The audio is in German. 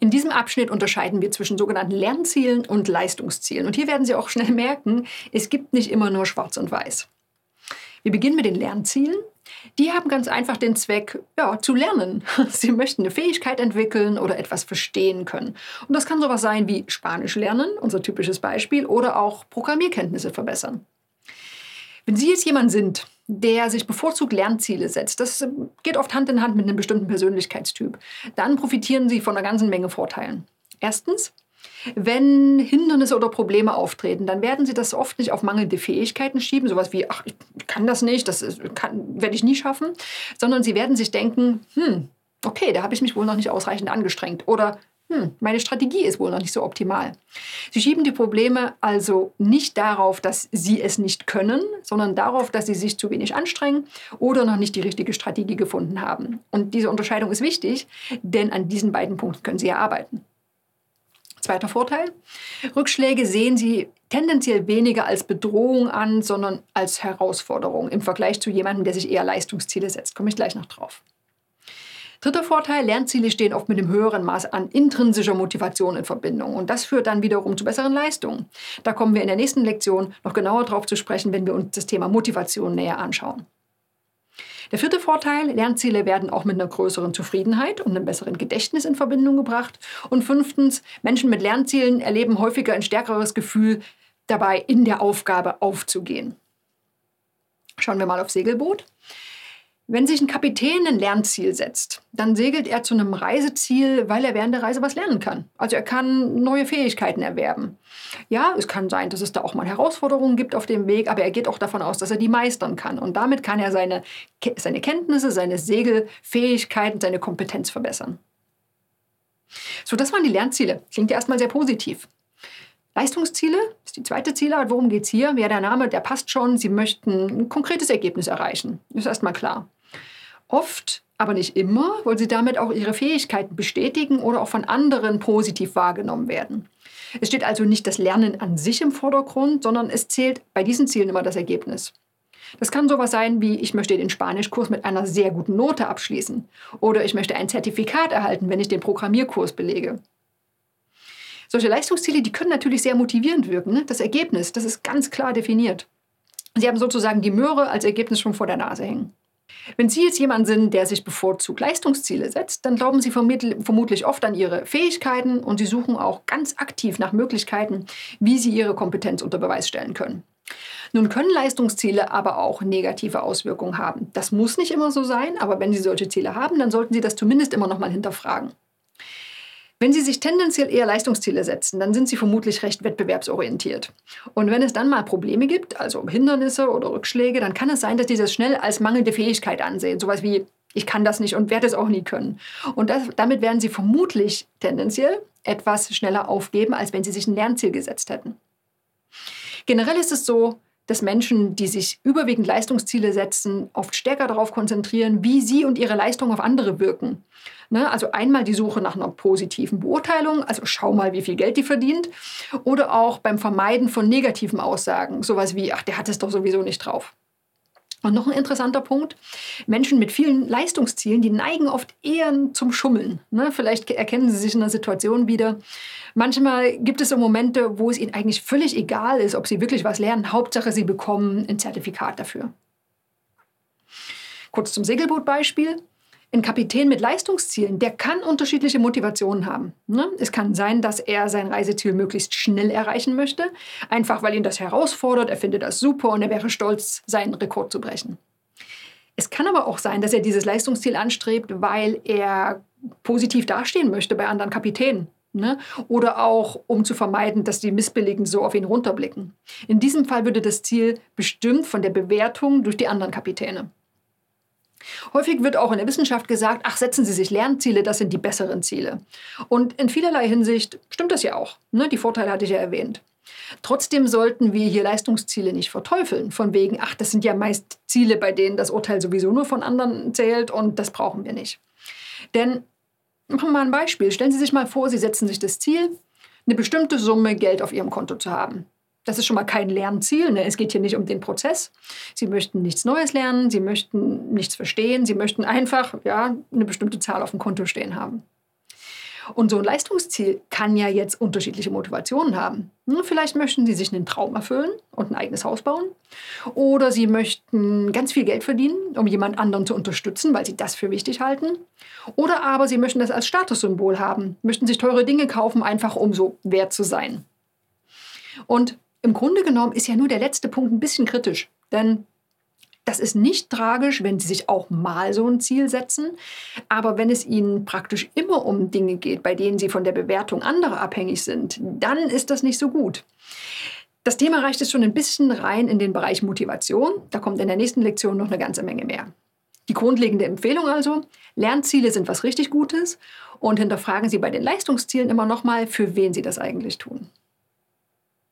In diesem Abschnitt unterscheiden wir zwischen sogenannten Lernzielen und Leistungszielen. Und hier werden Sie auch schnell merken, es gibt nicht immer nur schwarz und weiß. Wir beginnen mit den Lernzielen. Die haben ganz einfach den Zweck, ja, zu lernen. Sie möchten eine Fähigkeit entwickeln oder etwas verstehen können. Und das kann sowas sein wie Spanisch lernen, unser typisches Beispiel, oder auch Programmierkenntnisse verbessern. Wenn Sie jetzt jemand sind, der sich bevorzugt Lernziele setzt, das geht oft Hand in Hand mit einem bestimmten Persönlichkeitstyp, dann profitieren Sie von einer ganzen Menge Vorteilen. Erstens, wenn Hindernisse oder Probleme auftreten, dann werden Sie das oft nicht auf mangelnde Fähigkeiten schieben, sowas wie, ach, ich kann das nicht, das werde ich nie schaffen, sondern Sie werden sich denken, hm, okay, da habe ich mich wohl noch nicht ausreichend angestrengt. Oder hm, meine Strategie ist wohl noch nicht so optimal. Sie schieben die Probleme also nicht darauf, dass Sie es nicht können, sondern darauf, dass Sie sich zu wenig anstrengen oder noch nicht die richtige Strategie gefunden haben. Und diese Unterscheidung ist wichtig, denn an diesen beiden Punkten können Sie ja arbeiten. Zweiter Vorteil. Rückschläge sehen Sie tendenziell weniger als Bedrohung an, sondern als Herausforderung im Vergleich zu jemandem, der sich eher Leistungsziele setzt. Komme ich gleich noch drauf. Dritter Vorteil, Lernziele stehen oft mit einem höheren Maß an intrinsischer Motivation in Verbindung. Und das führt dann wiederum zu besseren Leistungen. Da kommen wir in der nächsten Lektion noch genauer drauf zu sprechen, wenn wir uns das Thema Motivation näher anschauen. Der vierte Vorteil, Lernziele werden auch mit einer größeren Zufriedenheit und einem besseren Gedächtnis in Verbindung gebracht. Und fünftens, Menschen mit Lernzielen erleben häufiger ein stärkeres Gefühl dabei, in der Aufgabe aufzugehen. Schauen wir mal auf Segelboot. Wenn sich ein Kapitän ein Lernziel setzt, dann segelt er zu einem Reiseziel, weil er während der Reise was lernen kann. Also er kann neue Fähigkeiten erwerben. Ja, es kann sein, dass es da auch mal Herausforderungen gibt auf dem Weg, aber er geht auch davon aus, dass er die meistern kann. Und damit kann er seine, seine Kenntnisse, seine Segelfähigkeiten, seine Kompetenz verbessern. So, das waren die Lernziele. Klingt ja erstmal sehr positiv. Leistungsziele ist die zweite Zielart. Worum geht es hier? Ja, der Name, der passt schon. Sie möchten ein konkretes Ergebnis erreichen. Ist erstmal klar. Oft, aber nicht immer, wollen sie damit auch ihre Fähigkeiten bestätigen oder auch von anderen positiv wahrgenommen werden. Es steht also nicht das Lernen an sich im Vordergrund, sondern es zählt bei diesen Zielen immer das Ergebnis. Das kann sowas sein wie, ich möchte den Spanischkurs mit einer sehr guten Note abschließen oder ich möchte ein Zertifikat erhalten, wenn ich den Programmierkurs belege. Solche Leistungsziele, die können natürlich sehr motivierend wirken. Ne? Das Ergebnis, das ist ganz klar definiert. Sie haben sozusagen die Möhre als Ergebnis schon vor der Nase hängen. Wenn Sie jetzt jemand sind, der sich bevorzugt Leistungsziele setzt, dann glauben Sie vermutlich oft an Ihre Fähigkeiten und Sie suchen auch ganz aktiv nach Möglichkeiten, wie Sie Ihre Kompetenz unter Beweis stellen können. Nun können Leistungsziele aber auch negative Auswirkungen haben. Das muss nicht immer so sein, aber wenn Sie solche Ziele haben, dann sollten Sie das zumindest immer noch mal hinterfragen. Wenn Sie sich tendenziell eher Leistungsziele setzen, dann sind Sie vermutlich recht wettbewerbsorientiert. Und wenn es dann mal Probleme gibt, also Hindernisse oder Rückschläge, dann kann es sein, dass Sie das schnell als mangelnde Fähigkeit ansehen. Sowas wie, ich kann das nicht und werde es auch nie können. Und das, damit werden Sie vermutlich tendenziell etwas schneller aufgeben, als wenn Sie sich ein Lernziel gesetzt hätten. Generell ist es so, dass Menschen, die sich überwiegend Leistungsziele setzen, oft stärker darauf konzentrieren, wie sie und ihre Leistung auf andere wirken. Ne? Also einmal die Suche nach einer positiven Beurteilung, also schau mal, wie viel Geld die verdient, oder auch beim Vermeiden von negativen Aussagen, sowas wie, ach, der hat es doch sowieso nicht drauf. Und noch ein interessanter Punkt, Menschen mit vielen Leistungszielen, die neigen oft eher zum Schummeln. Ne? Vielleicht erkennen sie sich in einer Situation wieder. Manchmal gibt es so Momente, wo es ihnen eigentlich völlig egal ist, ob sie wirklich was lernen. Hauptsache, sie bekommen ein Zertifikat dafür. Kurz zum Segelbootbeispiel. Ein Kapitän mit Leistungszielen, der kann unterschiedliche Motivationen haben. Ne? Es kann sein, dass er sein Reiseziel möglichst schnell erreichen möchte, einfach weil ihn das herausfordert, er findet das super und er wäre stolz, seinen Rekord zu brechen. Es kann aber auch sein, dass er dieses Leistungsziel anstrebt, weil er positiv dastehen möchte bei anderen Kapitänen. Ne? Oder auch, um zu vermeiden, dass die Missbilligen so auf ihn runterblicken. In diesem Fall würde das Ziel bestimmt von der Bewertung durch die anderen Kapitäne. Häufig wird auch in der Wissenschaft gesagt, ach, setzen Sie sich Lernziele, das sind die besseren Ziele. Und in vielerlei Hinsicht stimmt das ja auch. Ne? Die Vorteile hatte ich ja erwähnt. Trotzdem sollten wir hier Leistungsziele nicht verteufeln, von wegen, ach, das sind ja meist Ziele, bei denen das Urteil sowieso nur von anderen zählt und das brauchen wir nicht. Denn, machen wir mal ein Beispiel. Stellen Sie sich mal vor, Sie setzen sich das Ziel, eine bestimmte Summe Geld auf Ihrem Konto zu haben. Das ist schon mal kein Lernziel. Ne? Es geht hier nicht um den Prozess. Sie möchten nichts Neues lernen, Sie möchten nichts verstehen, Sie möchten einfach ja, eine bestimmte Zahl auf dem Konto stehen haben. Und so ein Leistungsziel kann ja jetzt unterschiedliche Motivationen haben. Hm, vielleicht möchten Sie sich einen Traum erfüllen und ein eigenes Haus bauen. Oder Sie möchten ganz viel Geld verdienen, um jemand anderen zu unterstützen, weil Sie das für wichtig halten. Oder aber Sie möchten das als Statussymbol haben, möchten sich teure Dinge kaufen, einfach um so wert zu sein. Und im Grunde genommen ist ja nur der letzte Punkt ein bisschen kritisch. Denn das ist nicht tragisch, wenn Sie sich auch mal so ein Ziel setzen. Aber wenn es Ihnen praktisch immer um Dinge geht, bei denen Sie von der Bewertung anderer abhängig sind, dann ist das nicht so gut. Das Thema reicht es schon ein bisschen rein in den Bereich Motivation. Da kommt in der nächsten Lektion noch eine ganze Menge mehr. Die grundlegende Empfehlung also, Lernziele sind was richtig Gutes und hinterfragen Sie bei den Leistungszielen immer nochmal, für wen Sie das eigentlich tun.